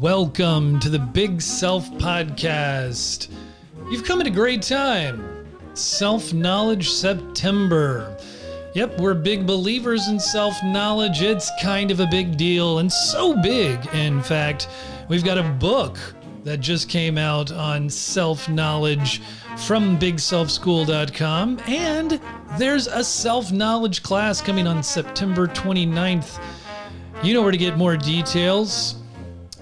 Welcome to the Big Self Podcast. You've come at a great time. Self Knowledge September. Yep, we're big believers in self knowledge. It's kind of a big deal, and so big, in fact, we've got a book that just came out on self knowledge from bigselfschool.com. And there's a self knowledge class coming on September 29th. You know where to get more details.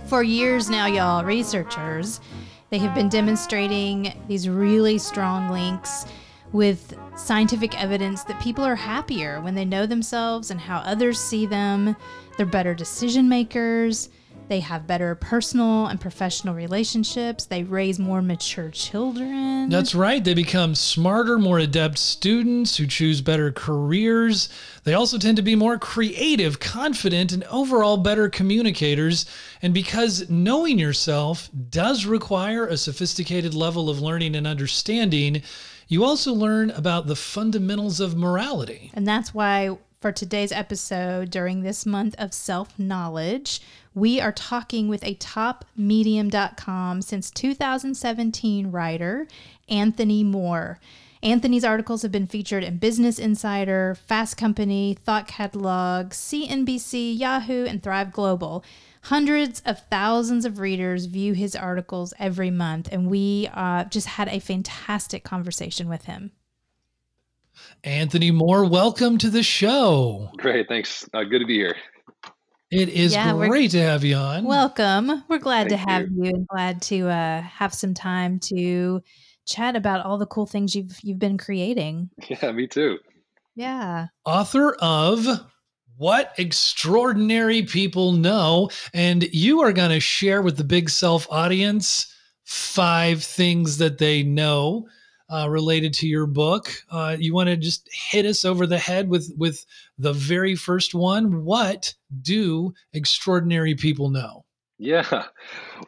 For years now, y'all, researchers, they have been demonstrating these really strong links with scientific evidence that people are happier when they know themselves and how others see them. They're better decision makers. They have better personal and professional relationships. They raise more mature children. That's right. They become smarter, more adept students who choose better careers. They also tend to be more creative, confident, and overall better communicators. And because knowing yourself does require a sophisticated level of learning and understanding, you also learn about the fundamentals of morality. And that's why for today's episode, during this month of self knowledge, we are talking with a top medium.com since 2017 writer, Anthony Moore. Anthony's articles have been featured in Business Insider, Fast Company, Thought Catalog, CNBC, Yahoo, and Thrive Global. Hundreds of thousands of readers view his articles every month, and we uh, just had a fantastic conversation with him. Anthony Moore, welcome to the show. Great, thanks. Uh, good to be here. It is yeah, great to have you on. Welcome. We're glad Thank to have you. you. and glad to uh, have some time to chat about all the cool things you've you've been creating. Yeah, me too. Yeah. Author of What Extraordinary People Know, and you are going to share with the Big Self audience five things that they know uh, related to your book. Uh, you want to just hit us over the head with with the very first one. What do extraordinary people know? Yeah.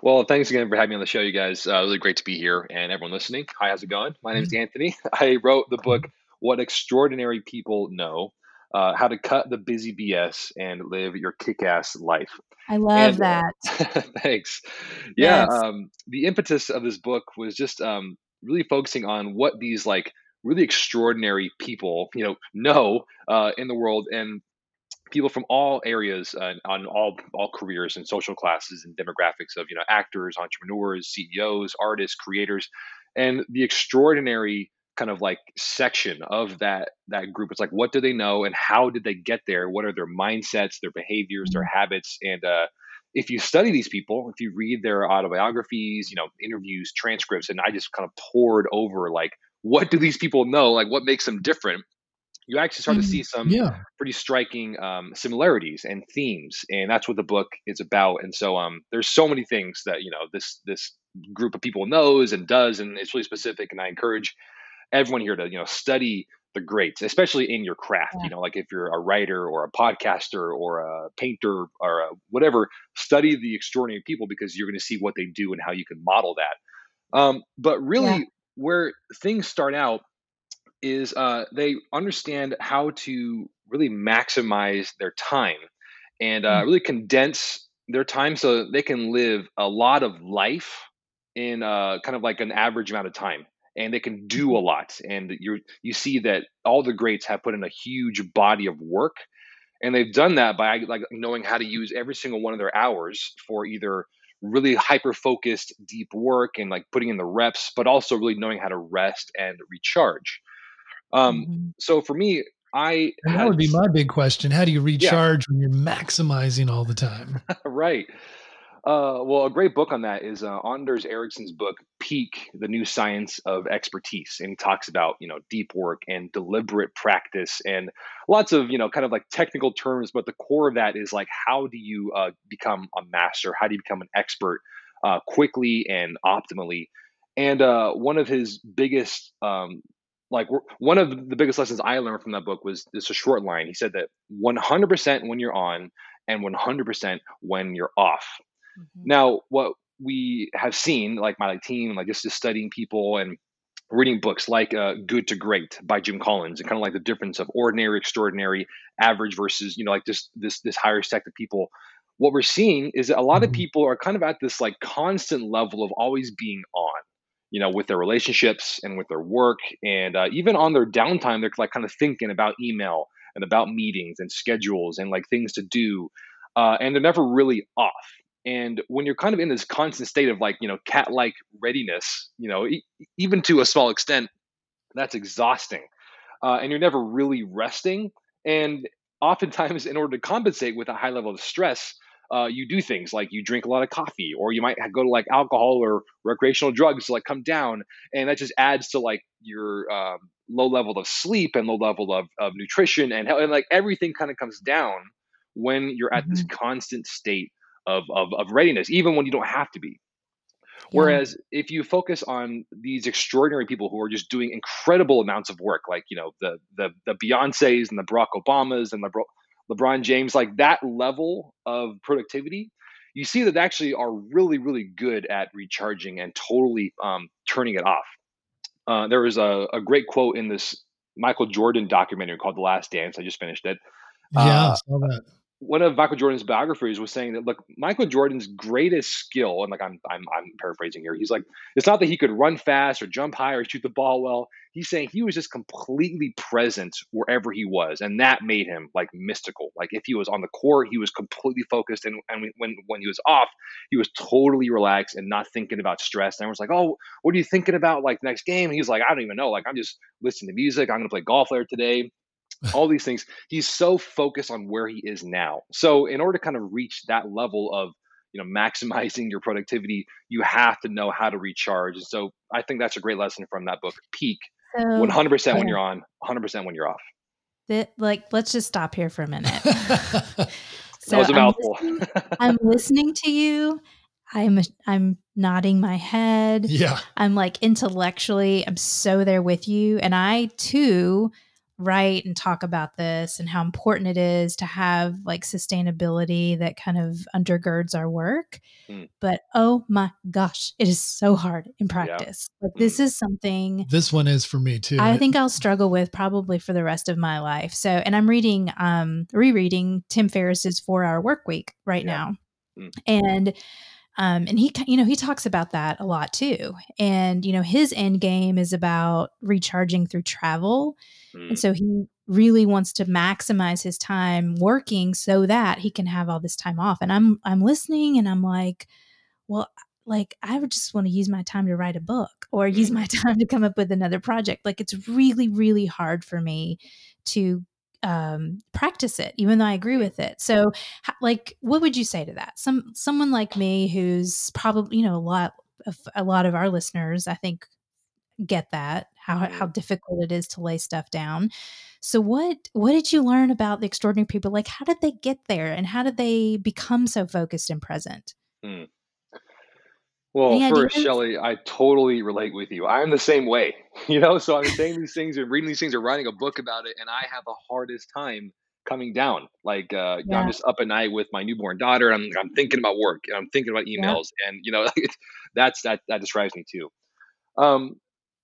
Well, thanks again for having me on the show, you guys. Uh, really great to be here and everyone listening. Hi, how's it going? My name is mm-hmm. Anthony. I wrote the book, What Extraordinary People Know uh, How to Cut the Busy BS and Live Your Kick Ass Life. I love and, uh, that. thanks. Yeah. Yes. Um, the impetus of this book was just um, really focusing on what these like really extraordinary people you know know uh, in the world and people from all areas uh, on all all careers and social classes and demographics of you know actors entrepreneurs ceos artists creators. And the extraordinary kind of like section of that that group it's like what do they know and how did they get there? What are their mindsets their behaviors their mm-hmm. habits? And uh if you study these people, if you read their autobiographies, you know, interviews, transcripts, and I just kind of poured over like, what do these people know? Like, what makes them different? You actually start to see mm, some yeah. pretty striking um, similarities and themes, and that's what the book is about. And so, um, there's so many things that you know this this group of people knows and does, and it's really specific. And I encourage everyone here to you know study the greats, especially in your craft. Yeah. You know, like if you're a writer or a podcaster or a painter or a whatever, study the extraordinary people because you're going to see what they do and how you can model that. Um, but really, yeah. where things start out is uh, they understand how to really maximize their time and uh, mm-hmm. really condense their time so they can live a lot of life in uh, kind of like an average amount of time and they can do a lot. And you you see that all the greats have put in a huge body of work, and they've done that by like knowing how to use every single one of their hours for either really hyper focused deep work and like putting in the reps, but also really knowing how to rest and recharge. Um, mm-hmm. So for me, I that would be my big question: How do you recharge yeah. when you're maximizing all the time? right. Uh, well, a great book on that is uh, Anders Ericsson's book, Peak: The New Science of Expertise, and he talks about you know deep work and deliberate practice and lots of you know kind of like technical terms, but the core of that is like how do you uh, become a master? How do you become an expert uh, quickly and optimally? And uh, one of his biggest um, like one of the biggest lessons I learned from that book was this a short line. He said that 100% when you're on and 100% when you're off. Mm-hmm. Now, what we have seen, like my team, like just, just studying people and reading books like uh, Good to Great by Jim Collins, and kind of like the difference of ordinary, extraordinary, average versus you know like this this this higher stack of people. what we're seeing is that a lot of mm-hmm. people are kind of at this like constant level of always being on you know with their relationships and with their work and uh, even on their downtime they're like kind of thinking about email and about meetings and schedules and like things to do uh, and they're never really off and when you're kind of in this constant state of like you know cat like readiness you know e- even to a small extent that's exhausting uh, and you're never really resting and oftentimes in order to compensate with a high level of stress uh, you do things like you drink a lot of coffee or you might go to like alcohol or recreational drugs to like come down and that just adds to like your um, low level of sleep and low level of, of nutrition and, and like everything kind of comes down when you're at mm-hmm. this constant state of, of, of readiness even when you don't have to be Whereas if you focus on these extraordinary people who are just doing incredible amounts of work, like you know the the the Beyonces and the Barack Obamas and the LeBron James, like that level of productivity, you see that they actually are really, really good at recharging and totally um, turning it off. Uh, there was a, a, great quote in this Michael Jordan documentary called The Last Dance. I just finished it. Yeah, uh, saw that one of Michael Jordan's biographers was saying that look, Michael Jordan's greatest skill, and like I'm I'm I'm paraphrasing here, he's like, it's not that he could run fast or jump high or shoot the ball well. He's saying he was just completely present wherever he was, and that made him like mystical. Like if he was on the court, he was completely focused, and and when when he was off, he was totally relaxed and not thinking about stress. And everyone's like, oh, what are you thinking about like next game? He's like, I don't even know. Like I'm just listening to music. I'm gonna play golf later today all these things. He's so focused on where he is now. So in order to kind of reach that level of you know maximizing your productivity, you have to know how to recharge. And so I think that's a great lesson from that book. Peak, one hundred percent when you're on, one hundred percent when you're off. That, like, let's just stop here for a minute. so that was a I'm mouthful. Listening, I'm listening to you. I'm I'm nodding my head. Yeah. I'm like intellectually, I'm so there with you. And I too write and talk about this and how important it is to have like sustainability that kind of undergirds our work. Mm. But oh my gosh, it is so hard in practice. Yeah. Like mm. this is something This one is for me too. I think I'll struggle with probably for the rest of my life. So, and I'm reading um rereading Tim Ferriss's 4-hour work week right yeah. now. Mm. And um, and he, you know, he talks about that a lot too. And you know, his end game is about recharging through travel Mm. And so he really wants to maximize his time working so that he can have all this time off. And I'm I'm listening and I'm like, well, like I would just want to use my time to write a book or use my mm. time to come up with another project. Like it's really, really hard for me to um, practice it, even though I agree with it. So, like, what would you say to that? Some someone like me who's probably, you know, a lot of a lot of our listeners, I think, get that how how mm-hmm. difficult it is to lay stuff down. So what what did you learn about the extraordinary people? Like how did they get there and how did they become so focused and present? Mm. Well, first, Shelley, I totally relate with you. I'm the same way, you know. So I'm saying these things and reading these things or writing a book about it, and I have the hardest time coming down. Like uh, yeah. I'm just up at night with my newborn daughter. I'm I'm thinking about work and I'm thinking about emails, yeah. and you know, that's that that describes me too. Um,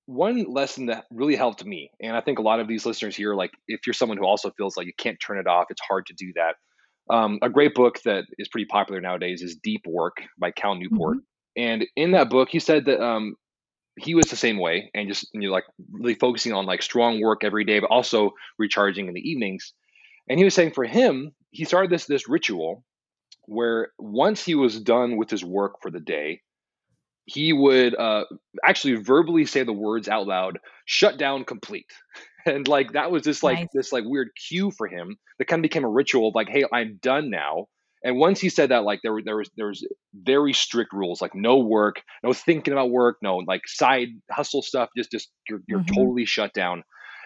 one lesson that really helped me, and I think a lot of these listeners here, like if you're someone who also feels like you can't turn it off, it's hard to do that. Um, a great book that is pretty popular nowadays is Deep Work by Cal Newport. Mm-hmm. And in that book, he said that um, he was the same way and just you know, like really focusing on like strong work every day, but also recharging in the evenings. And he was saying for him, he started this this ritual where once he was done with his work for the day, he would uh, actually verbally say the words out loud shut down complete and like that was just like nice. this like weird cue for him that kind of became a ritual of like hey i'm done now and once he said that like there, were there was there was very strict rules like no work no thinking about work no like side hustle stuff just just you're, you're mm-hmm. totally shut down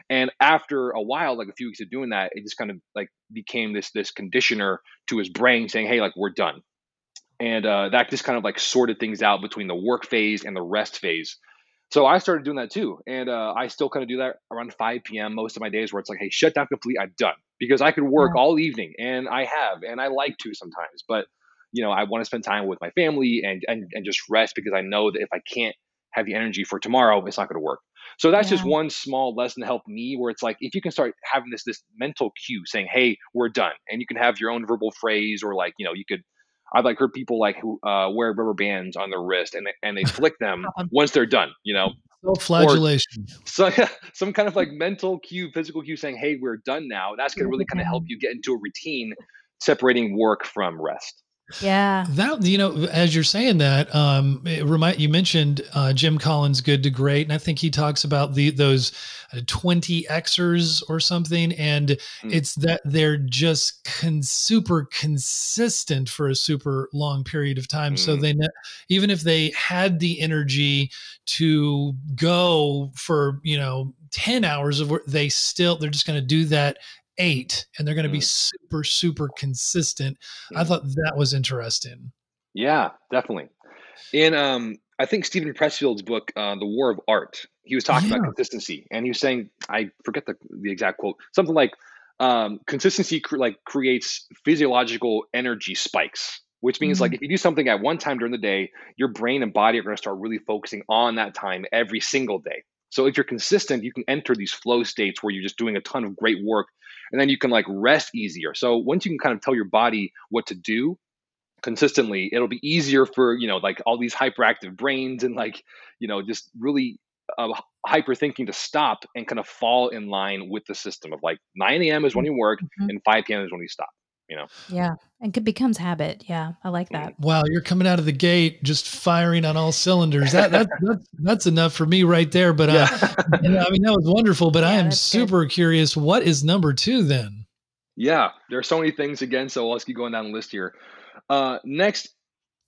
and after a while like a few weeks of doing that it just kind of like became this this conditioner to his brain saying hey like we're done and uh, that just kind of like sorted things out between the work phase and the rest phase. So I started doing that too, and uh, I still kind of do that around 5 p.m. most of my days, where it's like, hey, shut down complete, I'm done, because I could work yeah. all evening, and I have, and I like to sometimes, but you know, I want to spend time with my family and and and just rest because I know that if I can't have the energy for tomorrow, it's not going to work. So that's yeah. just one small lesson to help me where it's like if you can start having this this mental cue saying, "Hey, we're done." And you can have your own verbal phrase or like, you know, you could I've like heard people like who uh, wear rubber bands on their wrist and they, and they flick them once they're done. You know, self-flagellation. So yeah, some kind of like mental cue, physical cue, saying, "Hey, we're done now." That's going to really kind of help you get into a routine, separating work from rest. Yeah. That you know, as you're saying that, um, it remind you mentioned uh, Jim Collins' Good to Great, and I think he talks about the those uh, twenty Xers or something, and mm. it's that they're just con- super consistent for a super long period of time. Mm. So they ne- even if they had the energy to go for you know 10 hours of work they still they're just going to do that eight and they're going to be mm. super super consistent i thought that was interesting yeah definitely in um i think Steven Pressfield's book uh, the war of art he was talking yeah. about consistency and he was saying i forget the, the exact quote something like um, consistency cre- like creates physiological energy spikes which means mm-hmm. like if you do something at one time during the day your brain and body are going to start really focusing on that time every single day so if you're consistent you can enter these flow states where you're just doing a ton of great work and then you can like rest easier. So once you can kind of tell your body what to do consistently, it'll be easier for, you know, like all these hyperactive brains and like, you know, just really uh, hyper thinking to stop and kind of fall in line with the system of like 9 a.m. is when you work mm-hmm. and 5 p.m. is when you stop you know yeah and it becomes habit yeah i like that mm. wow you're coming out of the gate just firing on all cylinders that, that that's, that's enough for me right there but uh, yeah. uh, i mean that was wonderful but yeah, i am super good. curious what is number two then yeah there are so many things again so let's keep going down the list here uh, next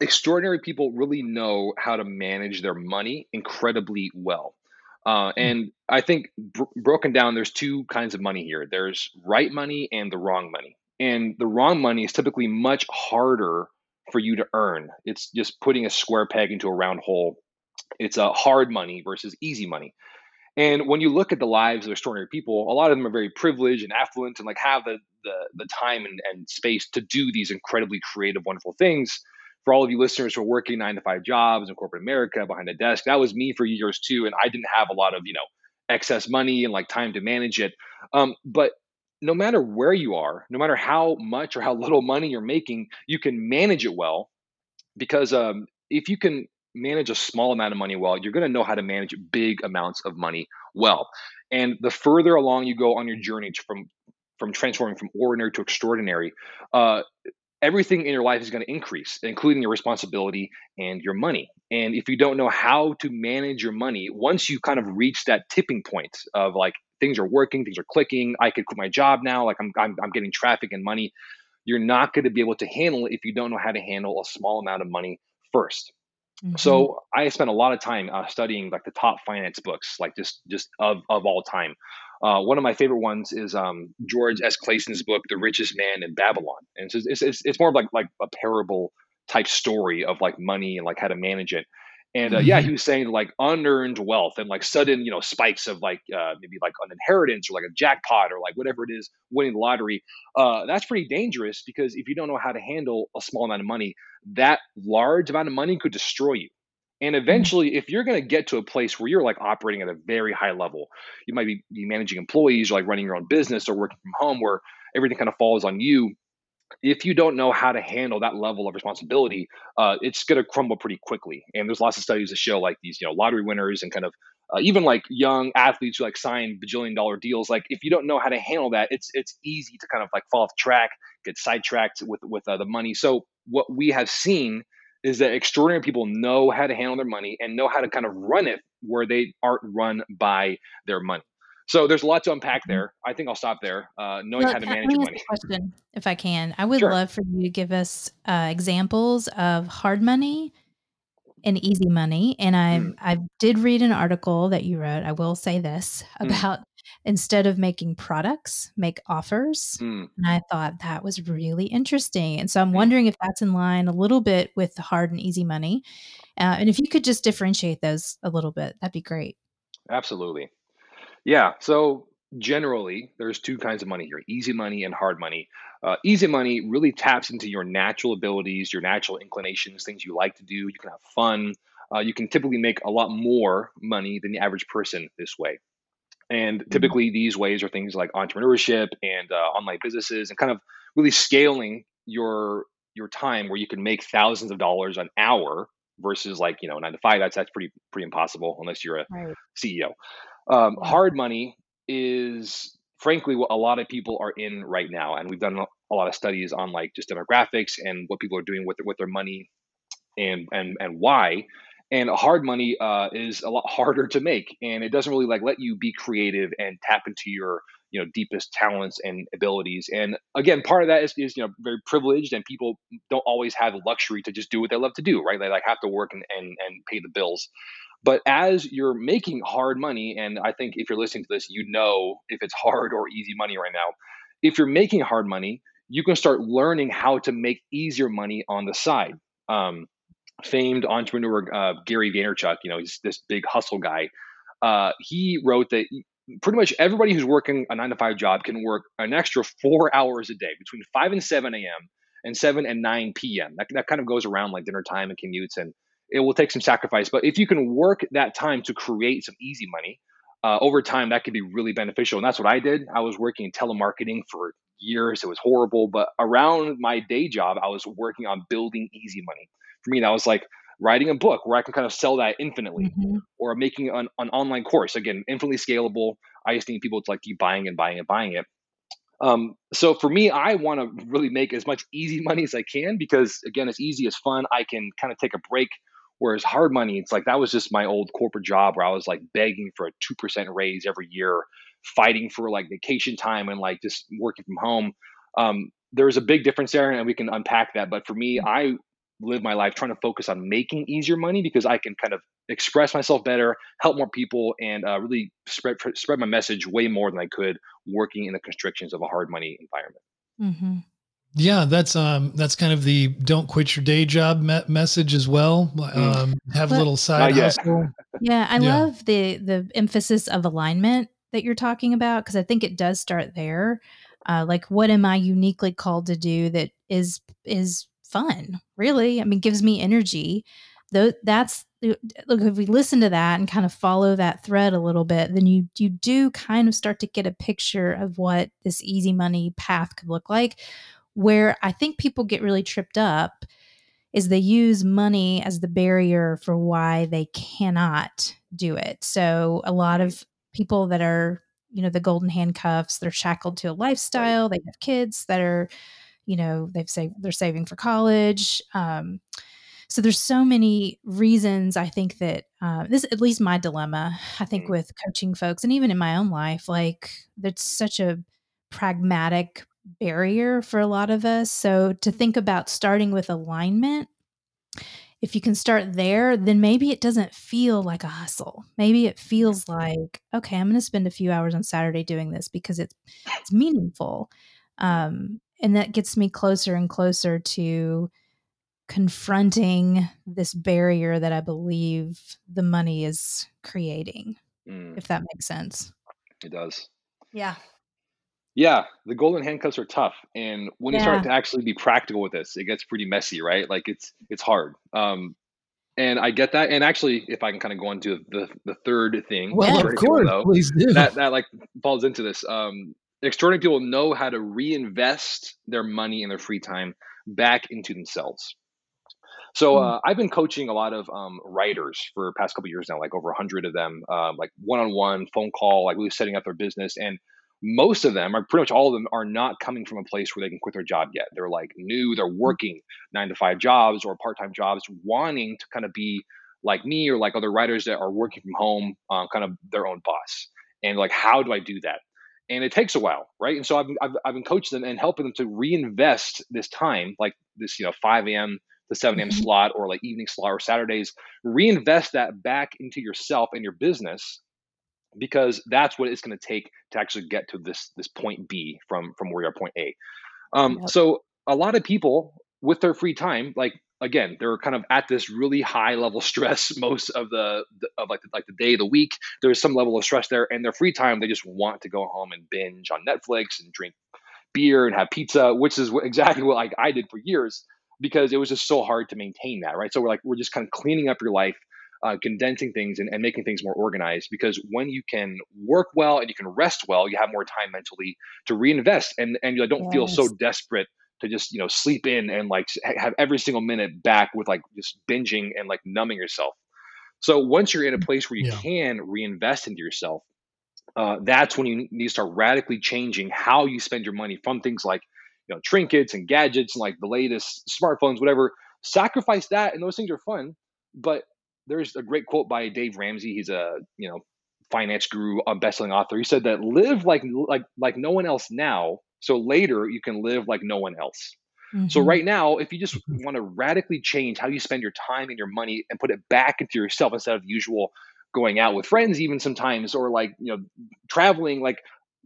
extraordinary people really know how to manage their money incredibly well uh, hmm. and I think br- broken down, there's two kinds of money here. There's right money and the wrong money. And the wrong money is typically much harder for you to earn. It's just putting a square peg into a round hole. It's a hard money versus easy money. And when you look at the lives of extraordinary people, a lot of them are very privileged and affluent and like have the the, the time and, and space to do these incredibly creative, wonderful things. For all of you listeners who are working nine to five jobs in corporate America behind a desk, that was me for years too. And I didn't have a lot of, you know, excess money and like time to manage it. Um, but no matter where you are, no matter how much or how little money you're making, you can manage it well. Because um, if you can manage a small amount of money well, you're going to know how to manage big amounts of money well. And the further along you go on your journey from from transforming from ordinary to extraordinary, uh, everything in your life is going to increase, including your responsibility and your money. And if you don't know how to manage your money, once you kind of reach that tipping point of like things are working, things are clicking, I could quit my job now, like I'm I'm, I'm getting traffic and money, you're not going to be able to handle it if you don't know how to handle a small amount of money 1st mm-hmm. So I spent a lot of time uh, studying like the top finance books, like just just of of all time. Uh, one of my favorite ones is um, George S. Clason's book, The Richest Man in Babylon, and so it's, it's, it's more of like like a parable type story of like money and like how to manage it. And uh, yeah, he mm-hmm. was saying like unearned wealth and like sudden, you know, spikes of like uh, maybe like an inheritance or like a jackpot or like whatever it is, winning the lottery. Uh, that's pretty dangerous because if you don't know how to handle a small amount of money, that large amount of money could destroy you. And mm-hmm. eventually, if you're going to get to a place where you're like operating at a very high level, you might be, be managing employees or like running your own business or working from home where everything kind of falls on you. If you don't know how to handle that level of responsibility, uh, it's going to crumble pretty quickly. And there's lots of studies that show like these, you know, lottery winners and kind of uh, even like young athletes who like sign bajillion dollar deals. Like if you don't know how to handle that, it's it's easy to kind of like fall off track, get sidetracked with with uh, the money. So what we have seen is that extraordinary people know how to handle their money and know how to kind of run it where they aren't run by their money. So there's a lot to unpack mm-hmm. there. I think I'll stop there. Uh, knowing well, how to manage your money. Question, if I can, I would sure. love for you to give us uh, examples of hard money and easy money. And I mm. I did read an article that you wrote. I will say this mm. about mm instead of making products, make offers. Mm. And I thought that was really interesting. And so I'm mm. wondering if that's in line a little bit with the hard and easy money. Uh, and if you could just differentiate those a little bit, that'd be great. Absolutely. Yeah. So generally, there's two kinds of money here easy money and hard money. Uh, easy money really taps into your natural abilities, your natural inclinations, things you like to do. You can have fun. Uh, you can typically make a lot more money than the average person this way. And mm-hmm. typically, these ways are things like entrepreneurship and uh, online businesses, and kind of really scaling your your time where you can make thousands of dollars an hour versus like you know nine to five that's that's pretty pretty impossible unless you're a right. ceo um, hard money is frankly what a lot of people are in right now and we've done a lot of studies on like just demographics and what people are doing with with their money and and and why. And hard money uh, is a lot harder to make and it doesn't really like let you be creative and tap into your you know deepest talents and abilities. And again part of that is, is you know very privileged and people don't always have the luxury to just do what they love to do right? They like have to work and and, and pay the bills but as you're making hard money and i think if you're listening to this you know if it's hard or easy money right now if you're making hard money you can start learning how to make easier money on the side um, famed entrepreneur uh, gary vaynerchuk you know he's this big hustle guy uh, he wrote that pretty much everybody who's working a nine to five job can work an extra four hours a day between 5 and 7 a.m. and 7 and 9 p.m. That, that kind of goes around like dinner time and commutes, and it will take some sacrifice. But if you can work that time to create some easy money, uh, over time, that could be really beneficial. And that's what I did. I was working in telemarketing for years. It was horrible. But around my day job, I was working on building easy money. For me, that was like writing a book where I can kind of sell that infinitely, mm-hmm. or making an, an online course again, infinitely scalable. I just need people to like keep buying and buying and buying it. Um, so for me, I want to really make as much easy money as I can because again, it's easy, it's fun. I can kind of take a break. Whereas hard money, it's like that was just my old corporate job where I was like begging for a two percent raise every year, fighting for like vacation time and like just working from home. Um, there's a big difference there, and we can unpack that. But for me, mm-hmm. I live my life trying to focus on making easier money because I can kind of express myself better, help more people, and uh, really spread spread my message way more than I could working in the constrictions of a hard money environment. Mm-hmm. Yeah, that's um that's kind of the don't quit your day job me- message as well. Mm. Um, have a little side hustle. Yeah, I yeah. love the the emphasis of alignment that you're talking about because I think it does start there. Uh, like, what am I uniquely called to do that is is fun, really. I mean, gives me energy. Though that's look, if we listen to that and kind of follow that thread a little bit, then you you do kind of start to get a picture of what this easy money path could look like. Where I think people get really tripped up is they use money as the barrier for why they cannot do it. So a lot of people that are, you know, the golden handcuffs, they're shackled to a lifestyle, they have kids that are you know they've saved they're saving for college um, so there's so many reasons i think that uh, this at least my dilemma i think mm. with coaching folks and even in my own life like that's such a pragmatic barrier for a lot of us so to think about starting with alignment if you can start there then maybe it doesn't feel like a hustle maybe it feels like okay i'm going to spend a few hours on saturday doing this because it's it's meaningful um, and that gets me closer and closer to confronting this barrier that I believe the money is creating. Mm. If that makes sense. It does. Yeah. Yeah, the golden handcuffs are tough, and when yeah. you start to actually be practical with this, it gets pretty messy, right? Like it's it's hard. Um, and I get that. And actually, if I can kind of go into the the third thing, well, of course, though, please do. That that like falls into this. Um, extraordinary people know how to reinvest their money and their free time back into themselves. So hmm. uh, I've been coaching a lot of um, writers for past couple years now, like over a hundred of them, um, like one-on-one phone call, like we really setting up their business. And most of them, are pretty much all of them, are not coming from a place where they can quit their job yet. They're like new, they're hmm. working nine to five jobs or part-time jobs, wanting to kind of be like me or like other writers that are working from home, uh, kind of their own boss. And like, how do I do that? and it takes a while right and so I've, I've, I've been coaching them and helping them to reinvest this time like this you know 5 a.m to 7 a.m mm-hmm. slot or like evening slot or saturdays reinvest that back into yourself and your business because that's what it's going to take to actually get to this this point b from from where you're point a. Um, yep. so a lot of people with their free time like again they're kind of at this really high level stress most of the, the of like the, like the day the week. There's some level of stress there and their free time they just want to go home and binge on netflix and drink beer and have pizza which is what, exactly what like i did for years because it was just so hard to maintain that right? So we're like we're just kind of cleaning up your life uh, condensing things and, and making things more organized because when you can work well and you can rest well you have more time mentally to reinvest and and you don't yes. feel so desperate to just you know sleep in and like have every single minute back with like just binging and like numbing yourself. So once you're in a place where you yeah. can reinvest into yourself, uh, that's when you need to start radically changing how you spend your money from things like you know trinkets and gadgets and like the latest smartphones, whatever. Sacrifice that, and those things are fun. But there's a great quote by Dave Ramsey. He's a you know finance guru, a best-selling author. He said that live like like like no one else now, so later you can live like no one else. Mm-hmm. So right now, if you just mm-hmm. want to radically change how you spend your time and your money and put it back into yourself instead of usual going out with friends, even sometimes, or like you know traveling, like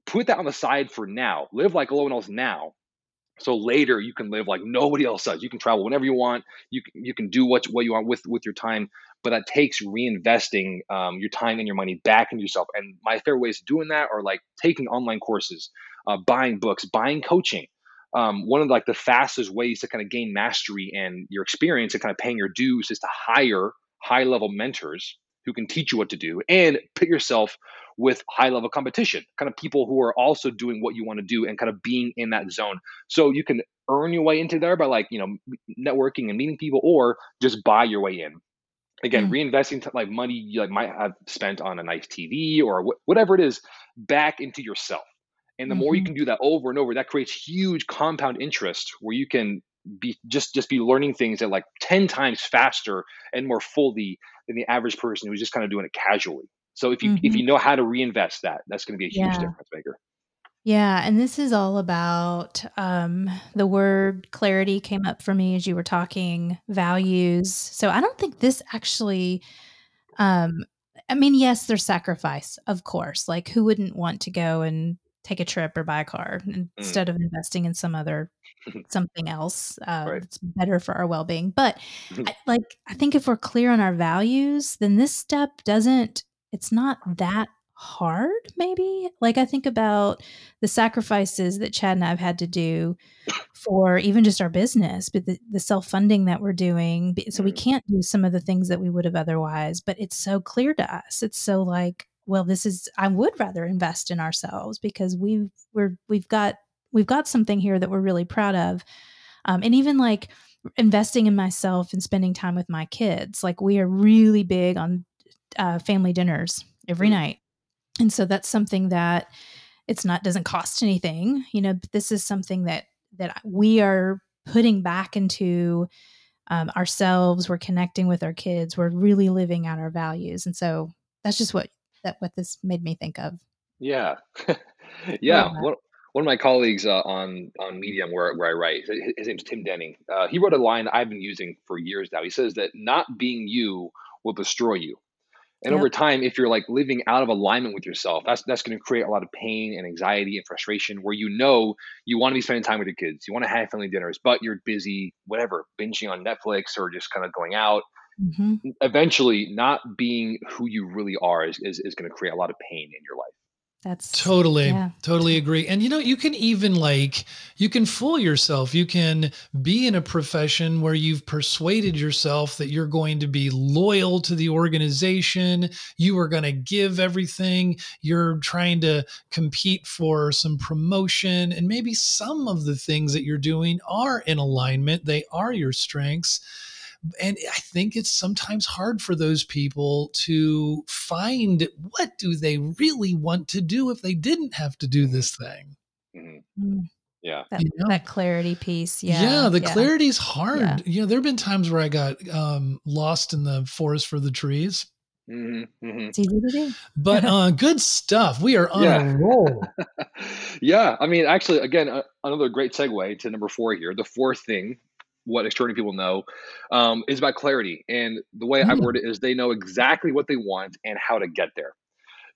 put that on the side for now. Live like no one else now. So later you can live like nobody else does. You can travel whenever you want. You can, you can do what what you want with with your time but that takes reinvesting um, your time and your money back into yourself. And my favorite ways of doing that are like taking online courses, uh, buying books, buying coaching. Um, one of like the fastest ways to kind of gain mastery and your experience and kind of paying your dues is to hire high level mentors who can teach you what to do and put yourself with high level competition, kind of people who are also doing what you want to do and kind of being in that zone. So you can earn your way into there by like, you know, networking and meeting people or just buy your way in again mm. reinvesting like money you like might have spent on a nice tv or wh- whatever it is back into yourself and the mm-hmm. more you mm-hmm. can do that over and over that creates huge compound interest where you can be just just be learning things at like 10 times faster and more fully than the average person who's just kind of doing it casually so if you mm-hmm. if you know how to reinvest that that's going to be a huge yeah. difference maker yeah, and this is all about um, the word clarity came up for me as you were talking values. So I don't think this actually. Um, I mean, yes, there's sacrifice, of course. Like, who wouldn't want to go and take a trip or buy a car mm. instead of investing in some other something else uh, right. that's better for our well-being? But I, like, I think if we're clear on our values, then this step doesn't. It's not that hard maybe like i think about the sacrifices that chad and i've had to do for even just our business but the, the self-funding that we're doing so we mm-hmm. can't do some of the things that we would have otherwise but it's so clear to us it's so like well this is i would rather invest in ourselves because we've we're we've got we've got something here that we're really proud of. Um, and even like investing in myself and spending time with my kids like we are really big on uh, family dinners every mm-hmm. night. And so that's something that it's not doesn't cost anything you know but this is something that that we are putting back into um, ourselves. We're connecting with our kids. We're really living out our values. And so that's just what that what this made me think of yeah yeah one, one of my colleagues uh, on on medium where, where i write his name's tim denning uh, he wrote a line i've been using for years now he says that not being you will destroy you and yep. over time, if you're like living out of alignment with yourself, that's that's going to create a lot of pain and anxiety and frustration. Where you know you want to be spending time with your kids, you want to have family dinners, but you're busy, whatever, binging on Netflix or just kind of going out. Mm-hmm. Eventually, not being who you really are is, is, is going to create a lot of pain in your life. That's totally, yeah. totally agree. And you know, you can even like, you can fool yourself. You can be in a profession where you've persuaded yourself that you're going to be loyal to the organization. You are going to give everything. You're trying to compete for some promotion. And maybe some of the things that you're doing are in alignment, they are your strengths and i think it's sometimes hard for those people to find what do they really want to do if they didn't have to do this thing mm-hmm. Mm. yeah that, you know? that, clarity piece yeah yeah the yeah. clarity's hard yeah. you know there have been times where i got um, lost in the forest for the trees Mm-hmm, mm-hmm. But uh, good stuff. We are on yeah. a roll. yeah, I mean, actually, again, uh, another great segue to number four here. The fourth thing what extraordinary people know um, is about clarity. And the way. I word it is they know exactly what they want and how to get there.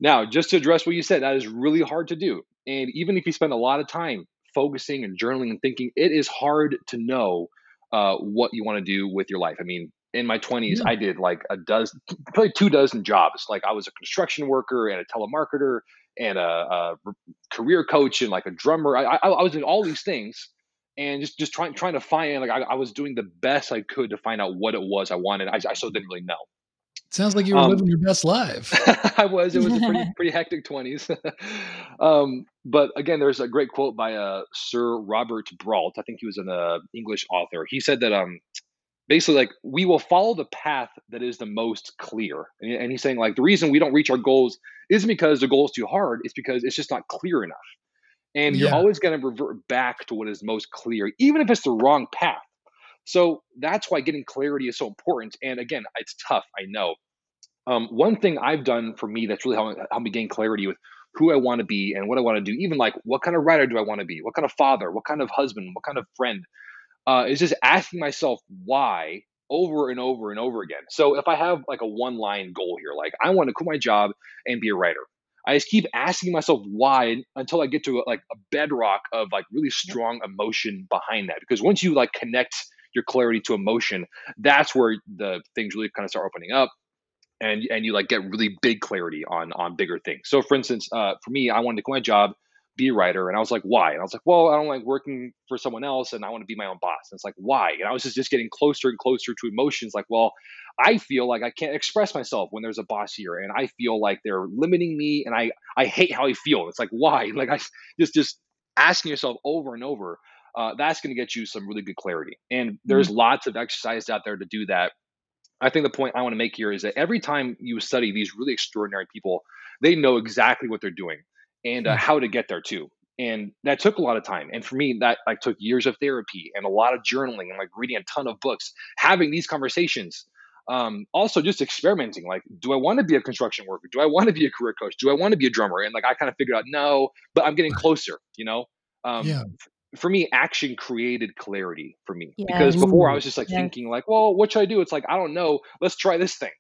Now, just to address what you said, that is really hard to do. And even if you spend a lot of time focusing and journaling and thinking, it is hard to know uh, what you want to do with your life. I mean, in my 20s, I did like a dozen, probably two dozen jobs. Like I was a construction worker and a telemarketer and a, a career coach and like a drummer. I, I, I was doing all these things and just just trying trying to find like I, I, was doing the best I could to find out what it was I wanted. I, I still didn't really know. Sounds like you were um, living your best life. I was. It was a pretty pretty hectic twenties. um, but again, there's a great quote by uh, Sir Robert Brault. I think he was an uh, English author. He said that um, basically like we will follow the path that is the most clear. And, and he's saying like the reason we don't reach our goals isn't because the goal is too hard. It's because it's just not clear enough. And yeah. you're always going to revert back to what is most clear, even if it's the wrong path. So that's why getting clarity is so important. And again, it's tough, I know. Um, one thing I've done for me that's really helped, helped me gain clarity with who I want to be and what I want to do, even like what kind of writer do I want to be, what kind of father, what kind of husband, what kind of friend, uh, is just asking myself why over and over and over again. So if I have like a one line goal here, like I want to quit my job and be a writer, I just keep asking myself why until I get to a, like a bedrock of like really strong emotion behind that. Because once you like connect your clarity to emotion, that's where the things really kind of start opening up and and you like get really big clarity on on bigger things. So for instance, uh, for me, I wanted to quit my job, be a writer, and I was like, why? And I was like, well, I don't like working for someone else, and I want to be my own boss. And it's like, why? And I was just just getting closer and closer to emotions. Like, well, I feel like I can't express myself when there's a boss here, and I feel like they're limiting me, and I I hate how I feel. It's like why? Like I just just asking yourself over and over. Uh, that's going to get you some really good clarity. And there's mm-hmm. lots of exercise out there to do that I think the point I want to make here is that every time you study these really extraordinary people, they know exactly what they're doing and uh, hmm. how to get there too. And that took a lot of time. And for me, that like took years of therapy and a lot of journaling and like reading a ton of books, having these conversations. Um, also just experimenting. Like, do I want to be a construction worker? Do I want to be a career coach? Do I want to be a drummer? And like, I kind of figured out no, but I'm getting closer. You know, um, yeah for me, action created clarity for me yeah. because before I was just like yeah. thinking like, well, what should I do? It's like I don't know. Let's try this thing,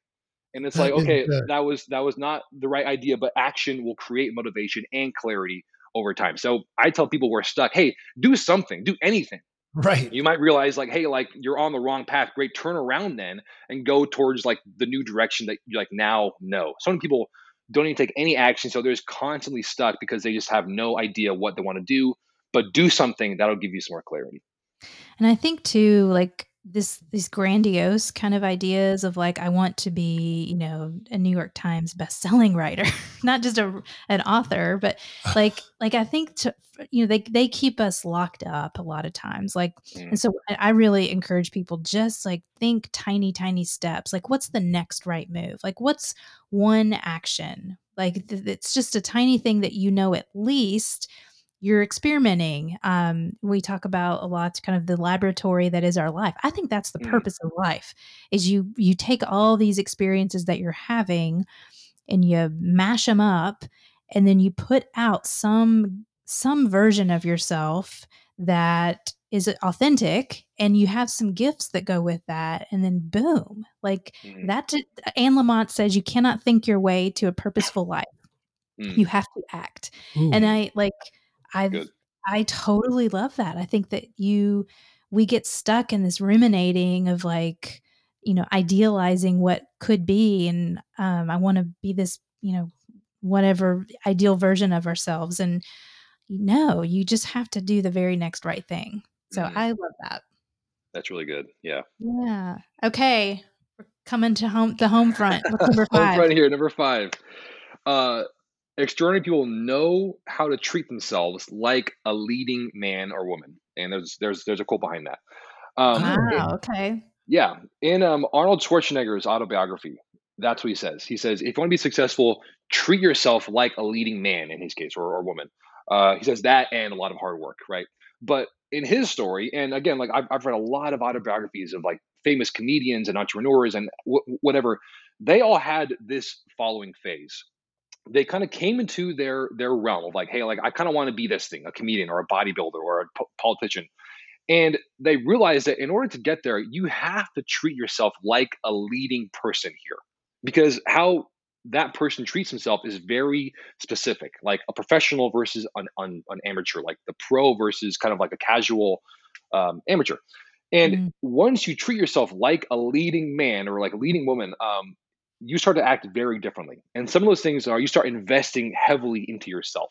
and it's like okay, that was that was not the right idea, but action will create motivation and clarity over time. So I tell people who are stuck, hey, do something, do anything. Right. You might realize like, hey, like you're on the wrong path. Great, turn around then and go towards like the new direction that you like now know. So many people don't even take any action, so they're just constantly stuck because they just have no idea what they want to do but do something that'll give you some more clarity. And I think too, like this these grandiose kind of ideas of like I want to be, you know, a New York Times best-selling writer, not just a an author, but like like I think to you know they they keep us locked up a lot of times. Like mm. and so I really encourage people just like think tiny tiny steps. Like what's the next right move? Like what's one action? Like th- it's just a tiny thing that you know at least you're experimenting. Um, we talk about a lot kind of the laboratory that is our life. I think that's the mm. purpose of life is you you take all these experiences that you're having and you mash them up and then you put out some some version of yourself that is authentic and you have some gifts that go with that and then boom like mm. that anne lamott says you cannot think your way to a purposeful life mm. you have to act Ooh. and i like I I totally love that. I think that you we get stuck in this ruminating of like, you know, idealizing what could be and um I want to be this, you know, whatever ideal version of ourselves and no, you just have to do the very next right thing. So mm-hmm. I love that. That's really good. Yeah. Yeah. Okay. We're coming to home the home front. number five? home front here, number five. Uh extraordinary people know how to treat themselves like a leading man or woman. And there's there's there's a quote behind that. Um, wow. Okay. Yeah, in um, Arnold Schwarzenegger's autobiography, that's what he says. He says, if you want to be successful, treat yourself like a leading man in his case or, or woman. Uh, he says that and a lot of hard work, right? But in his story, and again, like I've, I've read a lot of autobiographies of like famous comedians and entrepreneurs and w- whatever, they all had this following phase they kind of came into their their realm of like, hey, like I kind of want to be this thing, a comedian or a bodybuilder or a po- politician. And they realized that in order to get there, you have to treat yourself like a leading person here. Because how that person treats himself is very specific, like a professional versus an, an, an amateur, like the pro versus kind of like a casual um, amateur. And mm. once you treat yourself like a leading man or like a leading woman, um, you start to act very differently. And some of those things are you start investing heavily into yourself.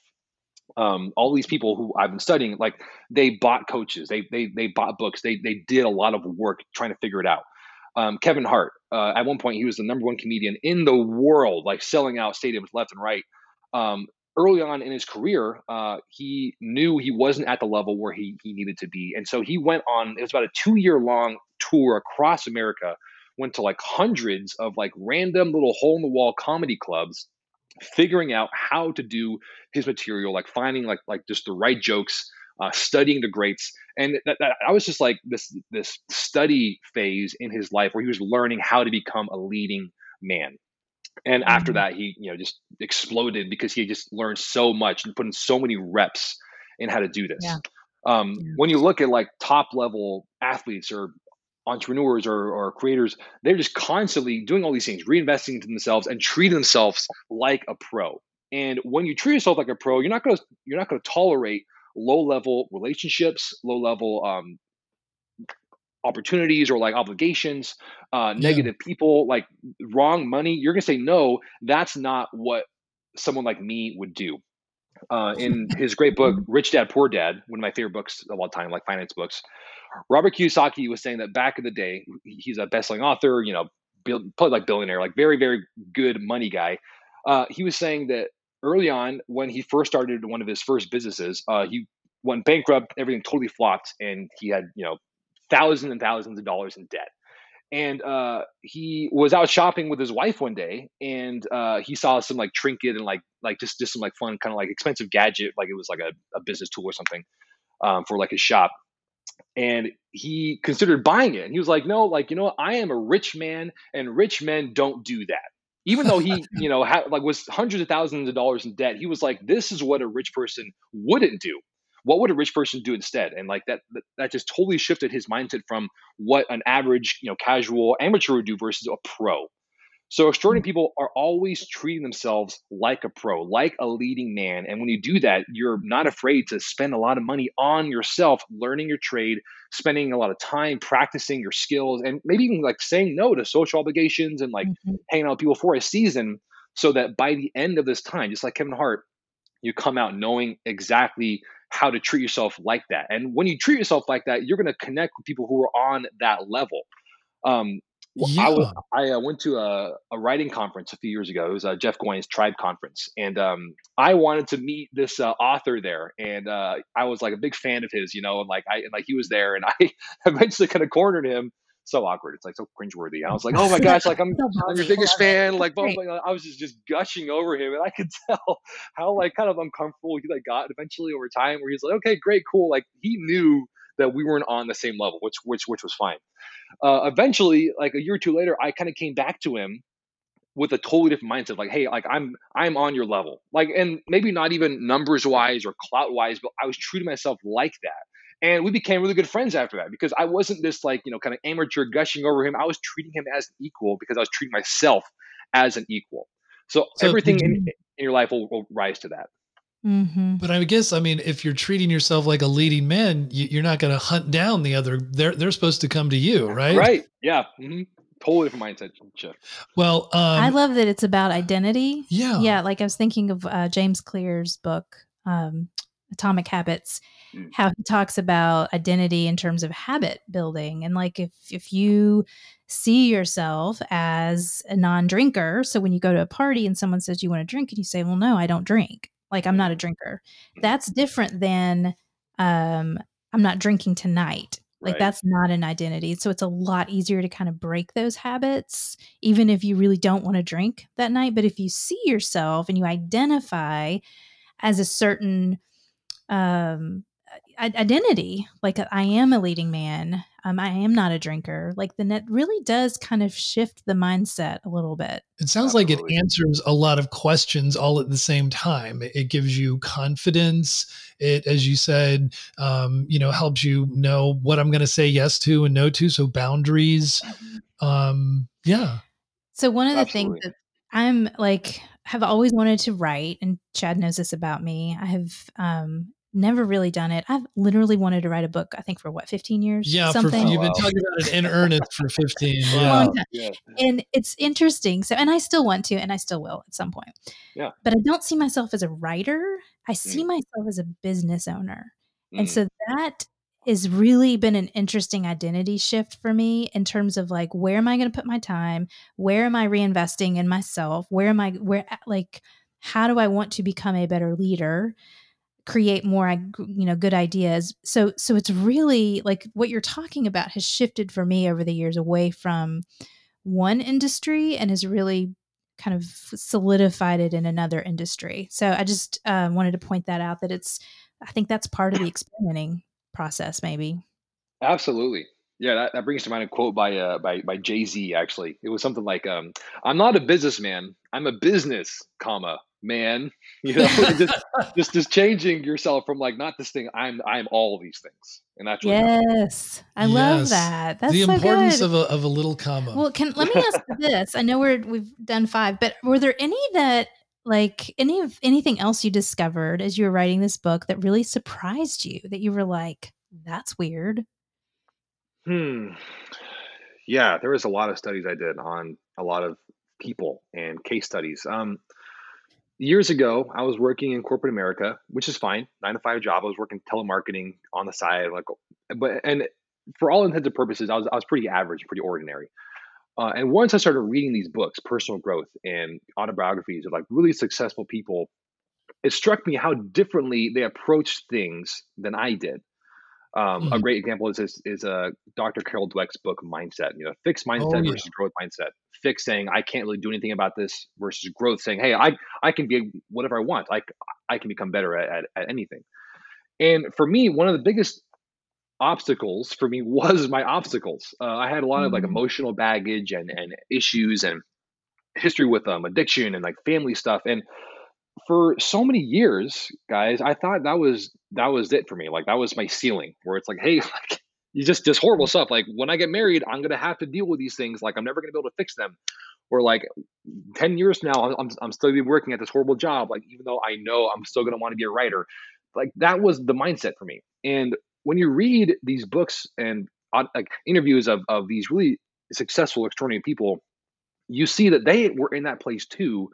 Um, all these people who I've been studying, like they bought coaches, they they they bought books, they they did a lot of work trying to figure it out. Um, Kevin Hart, uh, at one point, he was the number one comedian in the world, like selling out stadiums left and right. Um, early on in his career, uh, he knew he wasn't at the level where he, he needed to be. And so he went on, it was about a two year long tour across America, went to like hundreds of like random little hole in the wall comedy clubs, figuring out how to do his material, like finding like, like just the right jokes. Uh, studying the greats, and that, that, I was just like this this study phase in his life where he was learning how to become a leading man and after mm-hmm. that, he you know just exploded because he just learned so much and put in so many reps in how to do this. Yeah. Um, yeah. When you look at like top level athletes or entrepreneurs or, or creators, they're just constantly doing all these things, reinvesting into themselves and treating themselves like a pro. And when you treat yourself like a pro, you're not gonna you're not gonna tolerate low level relationships, low level um, opportunities or like obligations, uh, negative people, like wrong money, you're gonna say no. That's not what someone like me would do. Uh, in his great book, Rich Dad Poor Dad, one of my favorite books of all time, like finance books, Robert Kiyosaki was saying that back in the day, he's a best-selling author, you know, probably like billionaire, like very, very good money guy. Uh, he was saying that early on, when he first started one of his first businesses, uh, he went bankrupt, everything totally flopped, and he had you know thousands and thousands of dollars in debt. And uh, he was out shopping with his wife one day, and uh, he saw some like trinket and like like just just some like fun kind of like expensive gadget, like it was like a, a business tool or something um, for like his shop. And he considered buying it, and he was like, "No, like you know, I am a rich man, and rich men don't do that." Even though he, you know, had, like was hundreds of thousands of dollars in debt, he was like, "This is what a rich person wouldn't do." What would a rich person do instead and like that that just totally shifted his mindset from what an average you know casual amateur would do versus a pro so extraordinary mm. people are always treating themselves like a pro like a leading man and when you do that you're not afraid to spend a lot of money on yourself learning your trade spending a lot of time practicing your skills and maybe even like saying no to social obligations and like mm-hmm. hanging out with people for a season so that by the end of this time just like kevin hart you come out knowing exactly how to treat yourself like that. And when you treat yourself like that, you're going to connect with people who are on that level. Um, yeah. I, I uh, went to a, a, writing conference a few years ago. It was a Jeff Goins Tribe Conference, and um, I wanted to meet this uh, author there. And uh, I was like a big fan of his, you know, and like I and like he was there, and I eventually kind of cornered him so awkward. It's like so cringeworthy. And I was like, oh my gosh, like I'm, I'm your biggest fan. Like, blah, blah, blah. I was just, just gushing over him. And I could tell how like kind of uncomfortable he like got eventually over time where he's like, okay, great, cool. Like he knew that we weren't on the same level, which, which, which was fine. Uh, eventually, like a year or two later, I kind of came back to him with a totally different mindset like hey like i'm i'm on your level like and maybe not even numbers wise or clout wise but i was treating myself like that and we became really good friends after that because I wasn't this like, you know, kind of amateur gushing over him. I was treating him as an equal because I was treating myself as an equal. So, so everything you, in, in, your life will, will rise to that. Mm-hmm. But I guess I mean, if you're treating yourself like a leading man, you, are not going to hunt down the other. They're they're supposed to come to you, right? Right. Yeah. Mm-hmm. Totally different mindset shift. Well, um, I love that it's about identity. Yeah. Yeah. Like I was thinking of uh, James Clear's book, um, Atomic Habits, Mm. how he talks about identity in terms of habit building and like if if you see yourself as a non-drinker so when you go to a party and someone says you want to drink and you say well no I don't drink like I'm not a drinker mm. that's different than um I'm not drinking tonight like right. that's not an identity so it's a lot easier to kind of break those habits even if you really don't want to drink that night but if you see yourself and you identify as a certain um identity like i am a leading man um, i am not a drinker like the net really does kind of shift the mindset a little bit it sounds Absolutely. like it answers a lot of questions all at the same time it gives you confidence it as you said um, you know helps you know what i'm going to say yes to and no to so boundaries mm-hmm. um, yeah so one of the Absolutely. things that i'm like have always wanted to write and chad knows this about me i have um, never really done it. I've literally wanted to write a book, I think for what, 15 years? Yeah, something. For, you've been talking about it in earnest for 15. Yeah. yeah. And it's interesting. So, and I still want to, and I still will at some point. Yeah. But I don't see myself as a writer. I see mm. myself as a business owner. Mm. And so that has really been an interesting identity shift for me in terms of like where am I going to put my time? Where am I reinvesting in myself? Where am I where like how do I want to become a better leader? Create more you know good ideas. So so it's really like what you're talking about has shifted for me over the years away from one industry and has really kind of solidified it in another industry. So i just uh, wanted to point that out that it's i think that's part of the experimenting process maybe. Absolutely. Yeah that, that brings to mind a quote by uh by, by jay-z actually. It was something like um i'm not a businessman i'm a business comma man you know just, just just changing yourself from like not this thing i'm i'm all these things and that's yes. I love yes. that. That's the so importance good. of a, of a little comma. Well can let me ask this. I know we're we've done five but were there any that like any of anything else you discovered as you were writing this book that really surprised you that you were like that's weird hmm. Yeah there was a lot of studies i did on a lot of people and case studies. Um years ago, I was working in corporate America, which is fine, nine to five job. I was working telemarketing on the side, like, but and for all intents and purposes, I was I was pretty average, pretty ordinary. Uh, and once I started reading these books, personal growth and autobiographies of like really successful people, it struck me how differently they approached things than I did. Um, mm-hmm. A great example is is, is uh, Dr. Carol Dweck's book Mindset. You know, fixed mindset oh, yeah. versus growth mindset. Fix saying I can't really do anything about this versus growth saying Hey, I I can be whatever I want. Like I can become better at, at, at anything. And for me, one of the biggest obstacles for me was my obstacles. Uh, I had a lot mm-hmm. of like mm-hmm. emotional baggage and and issues and history with um addiction and like family stuff and for so many years, guys, I thought that was that was it for me. Like that was my ceiling, where it's like, hey, like you just just horrible stuff. Like when I get married, I'm gonna have to deal with these things. Like I'm never gonna be able to fix them. Or like ten years now, I'm I'm still working at this horrible job. Like even though I know I'm still gonna want to be a writer, like that was the mindset for me. And when you read these books and uh, like interviews of of these really successful, extraordinary people, you see that they were in that place too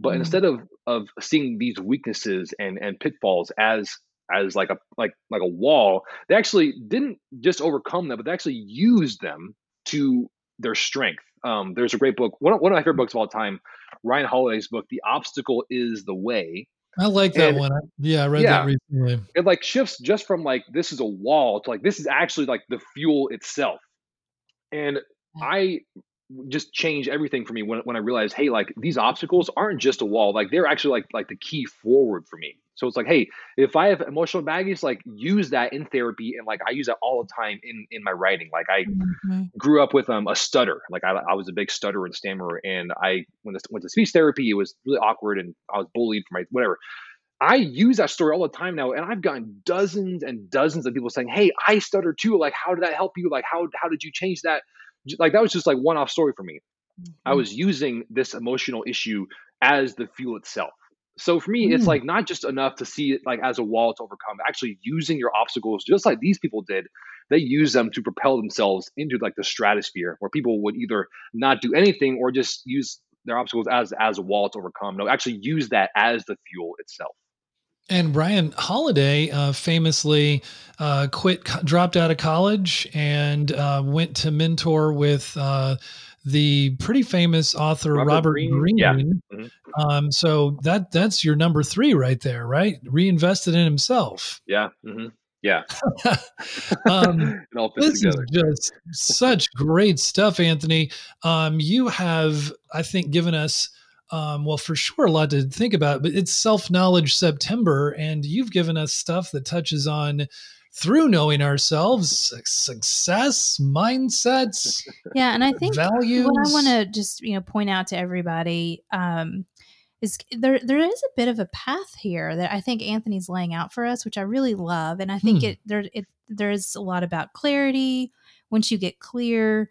but mm instead of of seeing these weaknesses and and pitfalls as as like a like like a wall, they actually didn't just overcome them, but they actually used them to their strength. Um, there's a great book, one of, one of my favorite books of all time, Ryan Holiday's book, "The Obstacle Is the Way." I like that and, one. Yeah, I read yeah, that recently. It like shifts just from like this is a wall to like this is actually like the fuel itself. And I just changed everything for me when, when I realized, hey, like these obstacles aren't just a wall, like they're actually like like the key forward for me. So it's like, hey, if I have emotional baggage, like use that in therapy, and like I use that all the time in in my writing. Like I mm-hmm. grew up with um a stutter, like I, I was a big stutterer and stammerer, and I when I went to speech therapy, it was really awkward, and I was bullied for my whatever. I use that story all the time now, and I've gotten dozens and dozens of people saying, "Hey, I stutter too. Like, how did that help you? Like, how how did you change that?" Like that was just like one off story for me. Mm-hmm. I was using this emotional issue as the fuel itself. So for me, mm. it's like not just enough to see it like as a wall to overcome, actually using your obstacles just like these people did. They use them to propel themselves into like the stratosphere where people would either not do anything or just use their obstacles as as a wall to overcome. No, actually use that as the fuel itself. And Ryan Holiday uh, famously uh, quit, dropped out of college, and uh, went to mentor with uh, the pretty famous author Robert, Robert Greene. Greene. Yeah. Mm-hmm. Um, so that that's your number three right there, right? Reinvested in himself. Yeah. Mm-hmm. Yeah. um, this together. is just such great stuff, Anthony. Um, you have, I think, given us um, well, for sure, a lot to think about, but it's self knowledge September, and you've given us stuff that touches on through knowing ourselves, success, mindsets. Yeah, and I think values. What I want to just you know point out to everybody um, is there there is a bit of a path here that I think Anthony's laying out for us, which I really love, and I think hmm. it there it there's a lot about clarity. Once you get clear,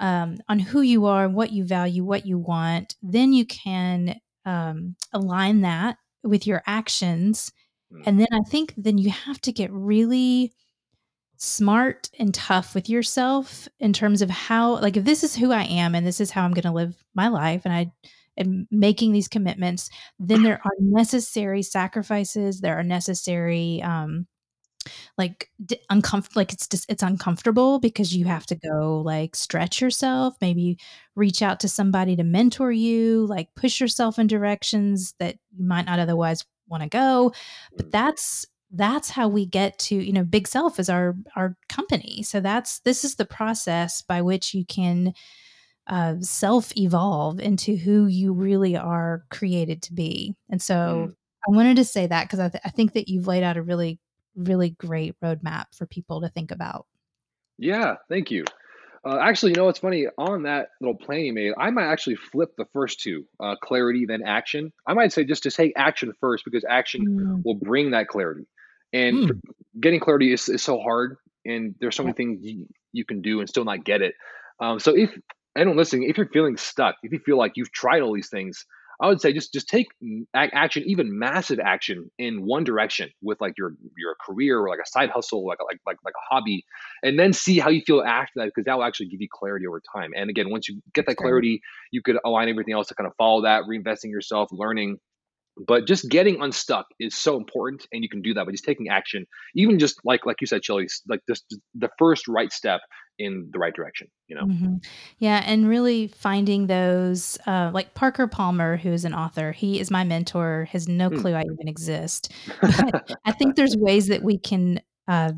um, on who you are, what you value, what you want, then you can um, align that with your actions. Mm. And then I think then you have to get really smart and tough with yourself in terms of how, like, if this is who I am and this is how I'm going to live my life, and I am making these commitments, then there are necessary sacrifices, there are necessary um, like d- uncomfortable like it's just it's uncomfortable because you have to go like stretch yourself maybe reach out to somebody to mentor you like push yourself in directions that you might not otherwise want to go but Mm. that's that's how we get to you know big self is our our company so that's this is the process by which you can uh, self evolve into who you really are created to be and so Mm. i wanted to say that because I, th- I think that you've laid out a really really great roadmap for people to think about Yeah, thank you. Uh, actually, you know what's funny? On that little plan you made, I might actually flip the first two, uh, clarity then action. I might say just to take action first because action Mm, will bring that clarity. And Hmm. getting clarity is, is so hard, and there's so many Yep. things you, you can do and still not get it. Um, so if anyone listening, if you're feeling stuck, if you feel like you've tried all these things, I would say just just take action, even massive action, in one direction with like your your career or like a side hustle, like a, like like like a hobby, and then see how you feel after that because that will actually give you clarity over time. And again, once you get that clarity, you could align everything else to kind of follow that, reinvesting yourself, learning, but just getting unstuck is so important and you can do that by just taking action even just like like you said Shelley, like just the first right step in the right direction you know Mhm. Yeah, and really finding those, uh, like Parker Palmer, who is an author, he is my mentor, has no Hmm. clue I even exist. But I think there's ways that we can uh,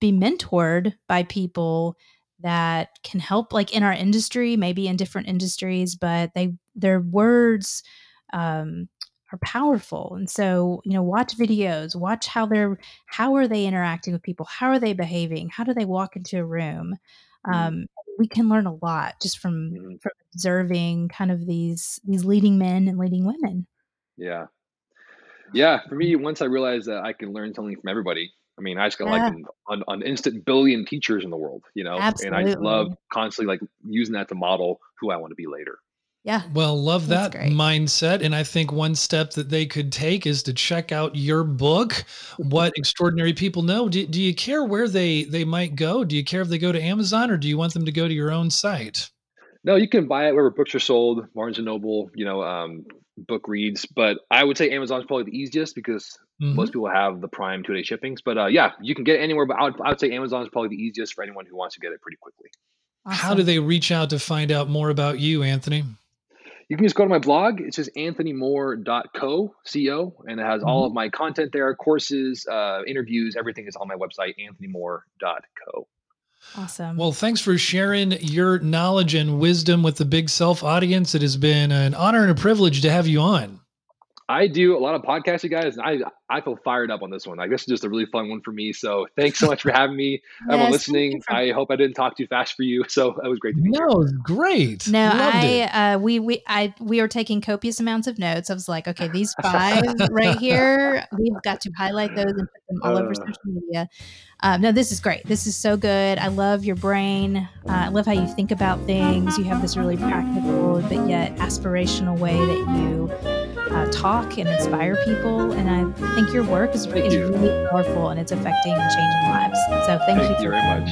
be mentored by people that can help, like in our industry, maybe in different industries, but they their words um, are powerful. And so, you know, watch videos, watch how they're how are they interacting with people, how are they behaving, how do they walk into a room. Mhm. Um, we can learn a lot just from Mhm. from observing kind of these these leading men and leading women. yeah yeah for me once i realized that i can learn something from everybody i mean i just got like an, an, an instant billion teachers in the world you know and i love constantly like using that to model who i want to be later Yeah, Well, love that mindset. And I think one step that they could take is to check out your book, What Extraordinary People Know. Do, do you care where they, they might go? Do you care if they go to Amazon or do you want them to go to your own site? no you can buy it wherever books are sold barnes and noble you know um, book reads but i would say amazon's probably the easiest because Mhm. most people have the prime two day shippings but uh, yeah you can get it anywhere but I would, I would say amazon is probably the easiest for anyone who wants to get it pretty quickly How do they reach out to find out more about you, Anthony? You can just go to my blog it's just anthonymoore.co co and it has all Mhm. of my content there courses uh, interviews everything is on my website anthonymoore.co Awesome. Well, thanks for sharing your knowledge and wisdom with the Big Self audience. It has been an honor and a privilege to have you on. I do a lot of podcasts, you guys, and I I feel fired up on this one. Like this is just a really fun one for me. So thanks so much for having me, everyone yes, thank you listening. I hope I didn't talk too fast for you. So it was great to be here. No, great. No, Loved it. I uh, we we I we were taking copious amounts of notes. I was like, okay, these five right here, we've got to highlight those and put them all over Uh, social media. Um, no, this is great. This is so good. I love your brain. Uh, I love how you think about things. You have this really practical but yet aspirational way that you uh, talk and inspire people. And I think your work is, Thank is you. really powerful and it's affecting and changing lives. So thank, Thank you you very much.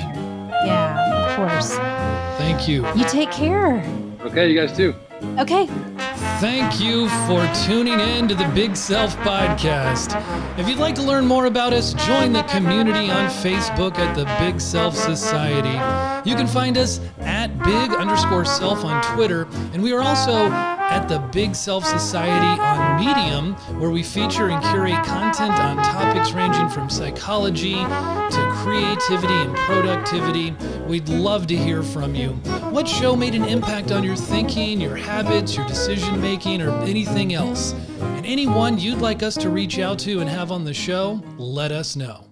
Yeah, of course. Thank you. You take care. Okay, you guys too. Okay. Thank you for tuning in to the Big Self Podcast. If you'd like to learn more about us, join the community on Facebook at the Big Self Society. You can find us at big underscore self on Twitter, and we are also at the Big Self Society on Medium, where we feature and curate content on topics ranging from psychology to creativity and productivity. We'd love to hear from you. What show made an impact on your thinking, your habits, your decision making, or anything else? And anyone you'd like us to reach out to and have on the show, let us know.